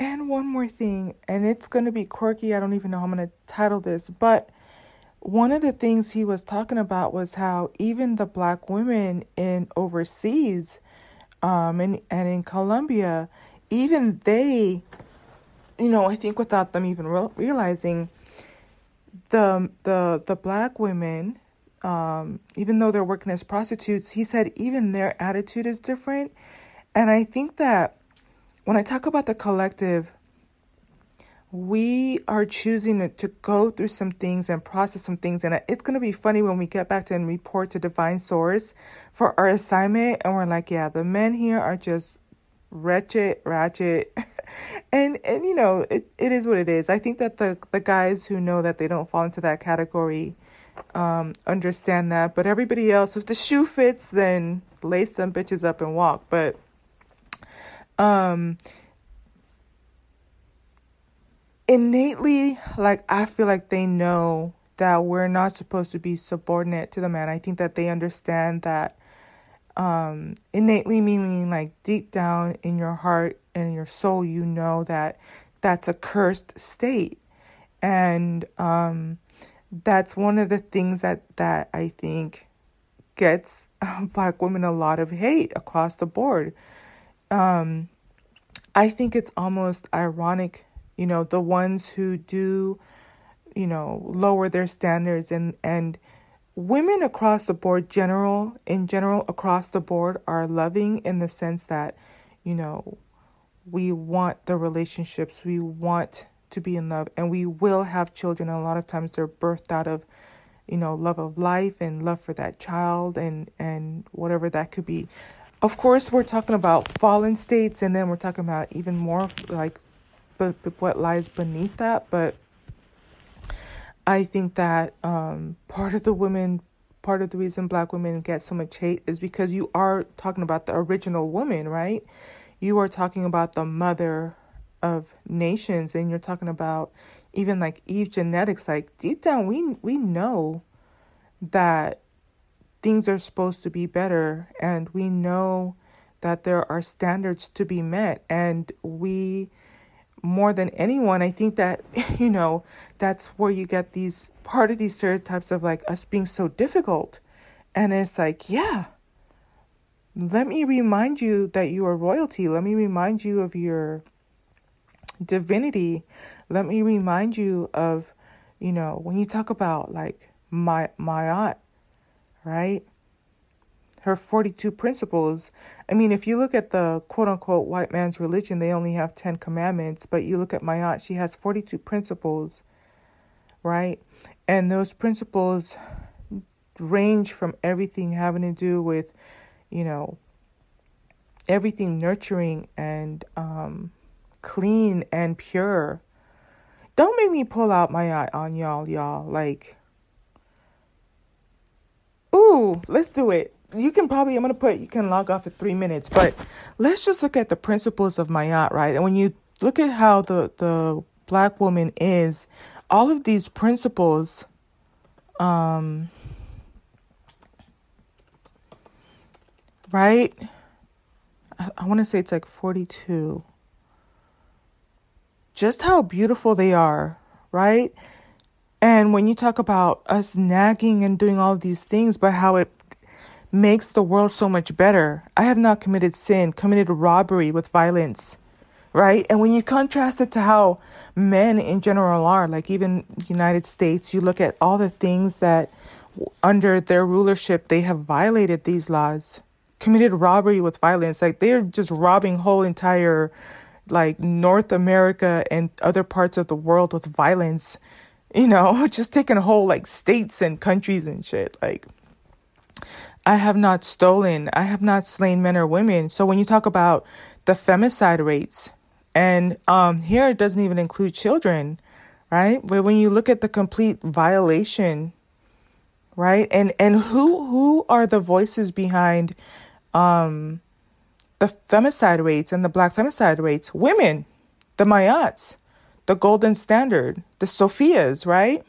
and one more thing, and it's going to be quirky. I don't even know how I'm going to title this, but one of the things he was talking about was how even the black women in overseas um and, and in Colombia, even they, you know, I think without them even re- realizing, the the the black women, um, even though they're working as prostitutes, he said even their attitude is different, and I think that when I talk about the collective, we are choosing to, go through some things and process some things. And it's going to be funny when we get back to and report to Divine Source for our assignment. And we're like, yeah, the men here are just wretched, ratchet. and, and you know, it, it is what it is. I think that the, the guys who know that they don't fall into that category um, understand that. But everybody else, if the shoe fits, then lace them bitches up and walk. But, um, innately like I feel like they know that we're not supposed to be subordinate to the man. I think that they understand that um innately meaning like deep down in your heart and your soul you know that that's a cursed state. And um that's one of the things that that I think gets black women a lot of hate across the board. Um I think it's almost ironic you know the ones who do you know lower their standards and and women across the board general in general across the board are loving in the sense that you know we want the relationships we want to be in love and we will have children. A lot of times they're birthed out of you know love of life and love for that child and and whatever that could be of course we're talking about fallen states and then we're talking about even more like but, what lies beneath that. But I think that um, part of the women, part of the reason black women get so much hate is because you are talking about the original woman, right? You are talking about the mother of nations, and you're talking about even like Eve genetics. Like deep down, we we know that things are supposed to be better, and we know that there are standards to be met, and we more than anyone, I think that, you know, that's where you get these part of these stereotypes of like us being so difficult. And it's like, yeah, let me remind you that you are royalty. Let me remind you of your divinity. Let me remind you of, you know, when you talk about like my Ma'at, right? her 42 principles. I mean, if you look at the quote unquote white man's religion, they only have 10 commandments, but you look at Ma'at, she has 42 principles, right? And those principles range from everything having to do with, you know, everything nurturing and um, clean and pure. Don't make me pull out my eye on y'all, y'all. Like, ooh, let's do it you can probably I'm gonna put you can log off at three minutes, but let's just look at the principles of Ma'at, right? And when you look at how the the black woman is, all of these principles, um, right? I, I want to say it's like forty two. Just how beautiful they are, right? And when you talk about us nagging and doing all these things, but how it makes the world so much better. I have not committed sin, committed robbery with violence, right? And when you contrast it to how men in general are, like even United States, you look at all the things that under their rulership they have violated these laws, committed robbery with violence, like they're just robbing whole entire like North America and other parts of the world with violence. You know, just taking a whole like states and countries and shit. Like I have not stolen, I have not slain men or women. So when you talk about the femicide rates, and um, here it doesn't even include children, right? But when you look at the complete violation, right? And and who who are the voices behind um, the femicide rates and the black femicide rates? Women, the Ma'ats, the golden standard, the Sophias, right?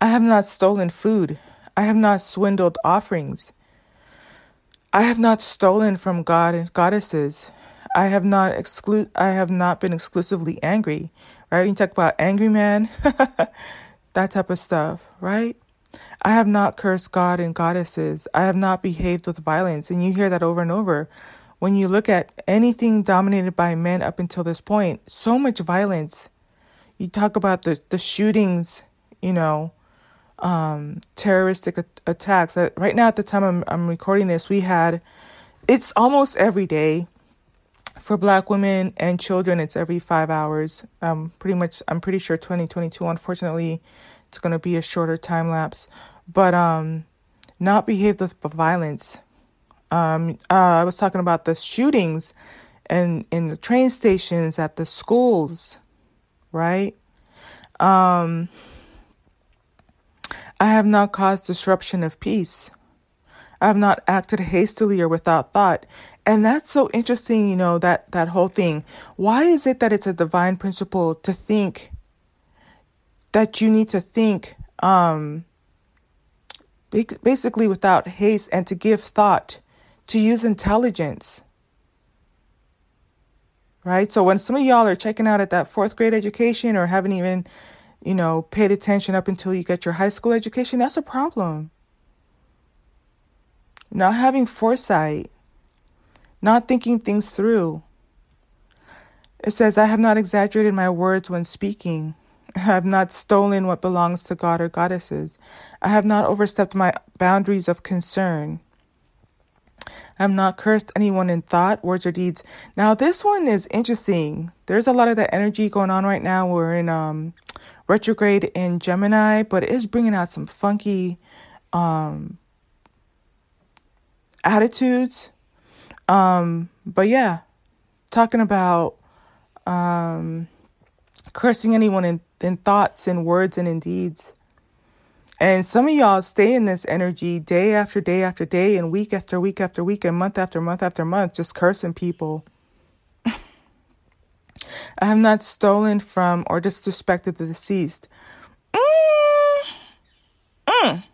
I have not stolen food. I have not swindled offerings. I have not stolen from God and goddesses. I have not exclude I have not been exclusively angry, right? You talk about angry man, that type of stuff, right? I have not cursed God and goddesses. I have not behaved with violence. And you hear that over and over. When you look at anything dominated by men up until this point, so much violence. You talk about the, the shootings, you know, um, terroristic attacks. Uh, right now, at the time I'm, I'm recording this, we had, it's almost every day. For black women and children, it's every five hours. Um, pretty much, I'm pretty sure 2022, unfortunately, it's going to be a shorter time lapse. But um, not behaved with violence. Um, uh, I was talking about the shootings and in the train stations, at the schools, right? Um, I have not caused disruption of peace. I have not acted hastily or without thought. And that's so interesting, you know, that, that whole thing. Why is it that it's a divine principle to think that you need to think um, basically without haste and to give thought, to use intelligence? Right? So when some of y'all are checking out at that fourth grade education or haven't even you know, paid attention up until you get your high school education, that's a problem. Not having foresight, not thinking things through. It says, I have not exaggerated my words when speaking. I have not stolen what belongs to God or goddesses. I have not overstepped my boundaries of concern. I have not cursed anyone in thought, words, or deeds. Now, this one is interesting. There's a lot of that energy going on right now. We're in um, retrograde in Gemini, but it is bringing out some funky um, attitudes. Um, but yeah, talking about um, cursing anyone in, in thoughts in words and in deeds. And some of y'all stay in this energy day after day after day and week after week after week and month after month after month, just cursing people. I have not stolen from or disrespected the deceased. Mm. Mm.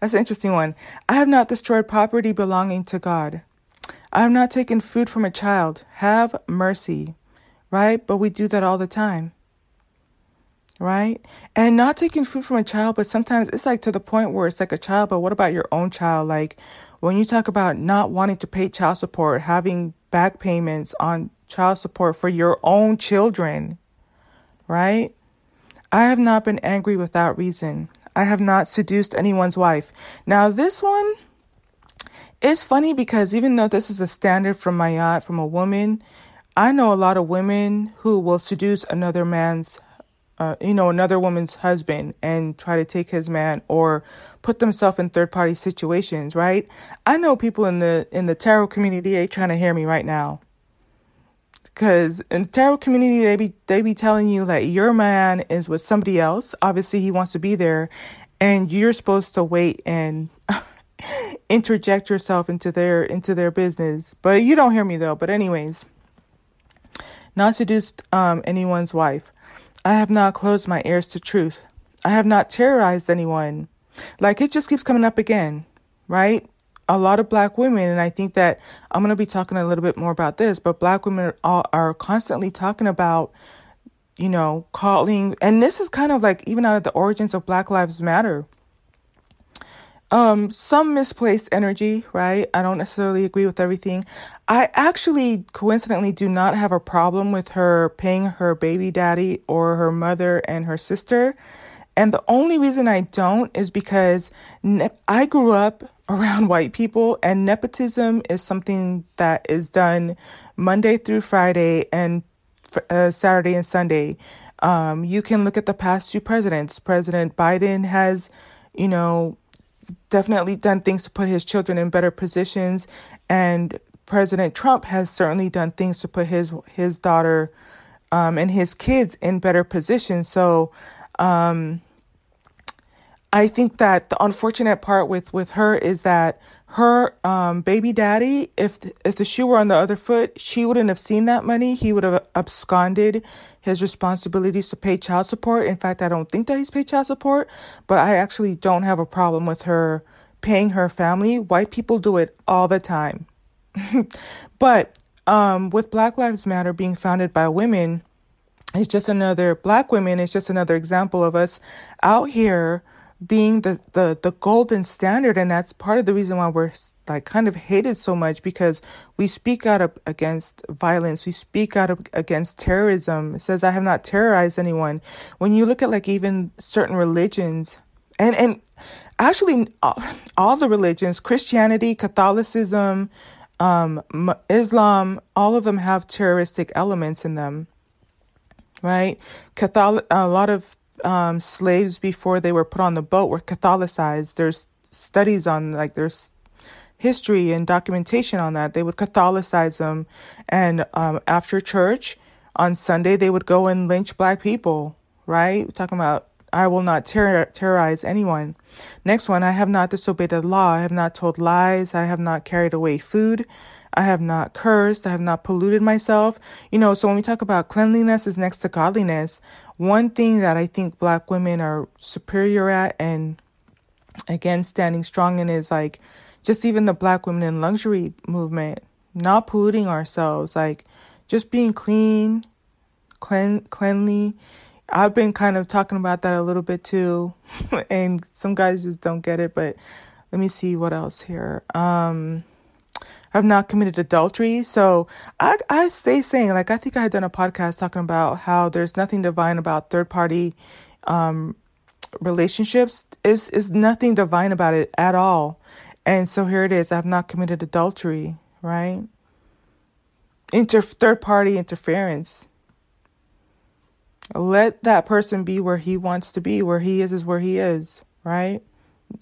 That's an interesting one. I have not destroyed property belonging to God. I have not taken food from a child. Have mercy. Right? But we do that all the time. Right? And not taking food from a child, but sometimes it's like to the point where it's like a child, but what about your own child? Like when you talk about not wanting to pay child support, having back payments on child support for your own children, right? I have not been angry without reason. I have not seduced anyone's wife. Now, this one is funny because even though this is a standard from Ma'at, from a woman, I know a lot of women who will seduce another man's uh, you know, another woman's husband and try to take his man or put themselves in third party situations, right? I know people in the in the tarot community they trying to hear me right now. Cause in the tarot community they be they be telling you that your man is with somebody else. Obviously he wants to be there and you're supposed to wait and interject yourself into their into their business. But you don't hear me though. But anyways, not seduce um anyone's wife. I have not closed my ears to truth. I have not terrorized anyone. Like it just keeps coming up again, right? A lot of black women, and I think that I'm going to be talking a little bit more about this, but black women are, are constantly talking about, you know, calling, and this is kind of like even out of the origins of Black Lives Matter um, some misplaced energy, right? I don't necessarily agree with everything. I actually coincidentally do not have a problem with her paying her baby daddy or her mother and her sister. And the only reason I don't is because ne- I grew up around white people, and nepotism is something that is done Monday through Friday and uh, Saturday and Sunday. Um, you can look at the past two presidents. President Biden has, you know, definitely done things to put his children in better positions and President Trump has certainly done things to put his his daughter um, and his kids in better positions. So um, I think that the unfortunate part with with her is that her um, baby daddy, if if the shoe were on the other foot, she wouldn't have seen that money. He would have absconded his responsibilities to pay child support. In fact, I don't think that he's paid child support, but I actually don't have a problem with her paying her family. White people do it all the time. but um, with Black Lives Matter being founded by women, it's just another black women. It's just another example of us out here being the, the, the golden standard. And that's part of the reason why we're like kind of hated so much because we speak out against violence. We speak out against terrorism. It says, I have not terrorized anyone. When you look at like even certain religions and, and actually all, all the religions, Christianity, Catholicism, um, Islam, all of them have terroristic elements in them, right? Catholic, a lot of um, slaves before they were put on the boat were Catholicized. There's studies on like there's history and documentation on that. They would Catholicize them, and um, after church on Sunday they would go and lynch black people. Right, We're talking about I will not terror- terrorize anyone. Next one, I have not disobeyed the law. I have not told lies. I have not carried away food. I have not cursed. I have not polluted myself. You know, so when we talk about cleanliness is next to godliness, one thing that I think black women are superior at and again standing strong in is like just even the black women in luxury movement, not polluting ourselves, like just being clean, clean, cleanly. I've been kind of talking about that a little bit too, and some guys just don't get it. But let me see what else here. Um, I've not committed adultery. So I I stay saying like I think I had done a podcast talking about how there's nothing divine about third party um, relationships. Is is nothing divine about it at all. And so here it is. I've not committed adultery. Right. Inter third party interference. Let that person be where he wants to be. Where he is is where he is. Right.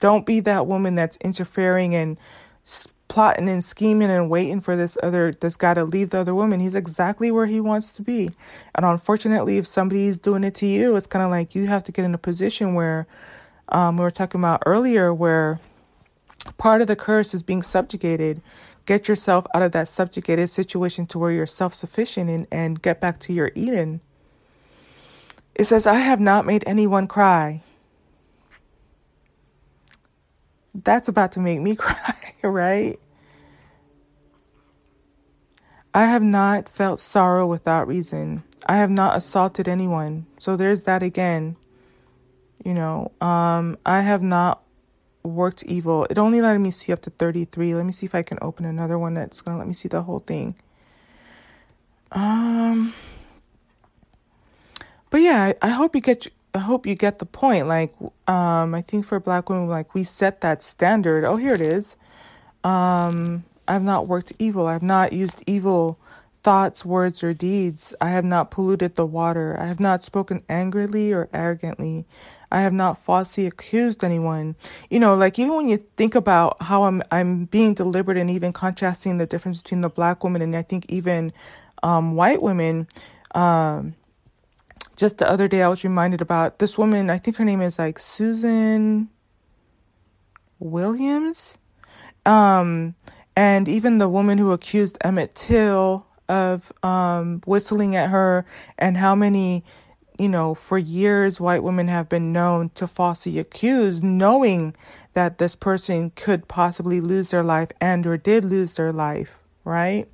Don't be that woman that's interfering and plotting and scheming and waiting for this other this guy to leave the other woman. He's exactly where he wants to be. And unfortunately, if somebody's doing it to you, it's kind of like you have to get in a position where um, we were talking about earlier, where part of the curse is being subjugated. Get yourself out of that subjugated situation to where you're self sufficient and, and get back to your Eden. It says, I have not made anyone cry. That's about to make me cry. right? I have not felt sorrow without reason. I have not assaulted anyone. So there's that again. You know, um, I have not worked evil. It only let me see up to 33. Let me see if I can open another one that's going to let me see the whole thing. Um, but yeah, I, I hope you get I hope you get the point. Like, um, I think for black women, like we set that standard. Oh, here it is. Um, I've not worked evil. I've not used evil thoughts, words, or deeds. I have not polluted the water. I have not spoken angrily or arrogantly. I have not falsely accused anyone. You know, like even when you think about how I'm I'm being deliberate and even contrasting the difference between the black woman and I think even um, white women. Um, just the other day, I was reminded about this woman. I think her name is like Susan Williams um, and even the woman who accused Emmett Till of um, whistling at her, and how many, you know, for years white women have been known to falsely accuse, knowing that this person could possibly lose their life and or did lose their life, right?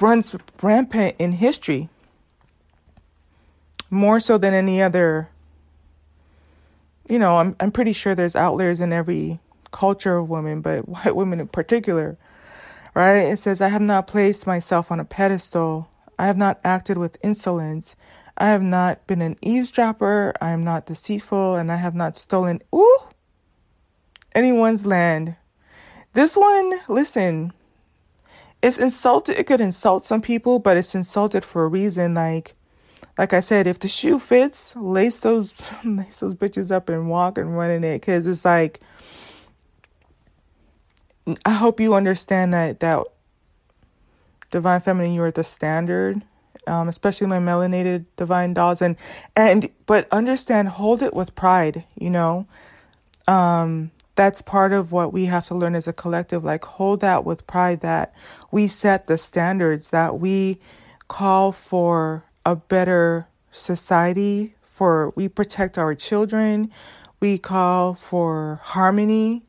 Runs rampant in history, more so than any other you know, I'm I'm pretty sure there's outliers in every culture of women, but white women in particular. Right? It says, I have not placed myself on a pedestal. I have not acted with insolence. I have not been an eavesdropper. I am not deceitful, and I have not stolen ooh anyone's land. This one, listen, it's insulted. It could insult some people, but it's insulted for a reason. Like like I said, if the shoe fits, lace those lace those bitches up and walk and run in it because it's like I hope you understand that that divine feminine you are the standard um, especially my melanated divine dolls. And and but understand hold it with pride you know? Um that's part of what we have to learn as a collective. Like hold that with pride that we set the standards that we call for a better society for we protect our children we call for harmony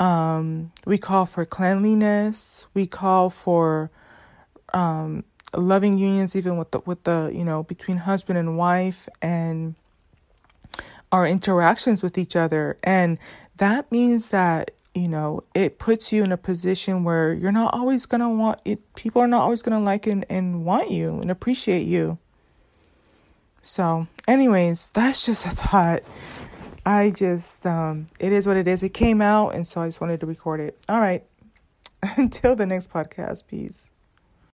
Um, we call for cleanliness. We call for um, loving unions, even with the with the you know between husband and wife, and our interactions with each other. And that means that you know it puts you in a position where you're not always gonna want it. People are not always gonna like and, and want you and appreciate you. So, anyways, that's just a thought. I just, um, it is what it is. It came out, and so I just wanted to record it. All right. Until the next podcast, peace.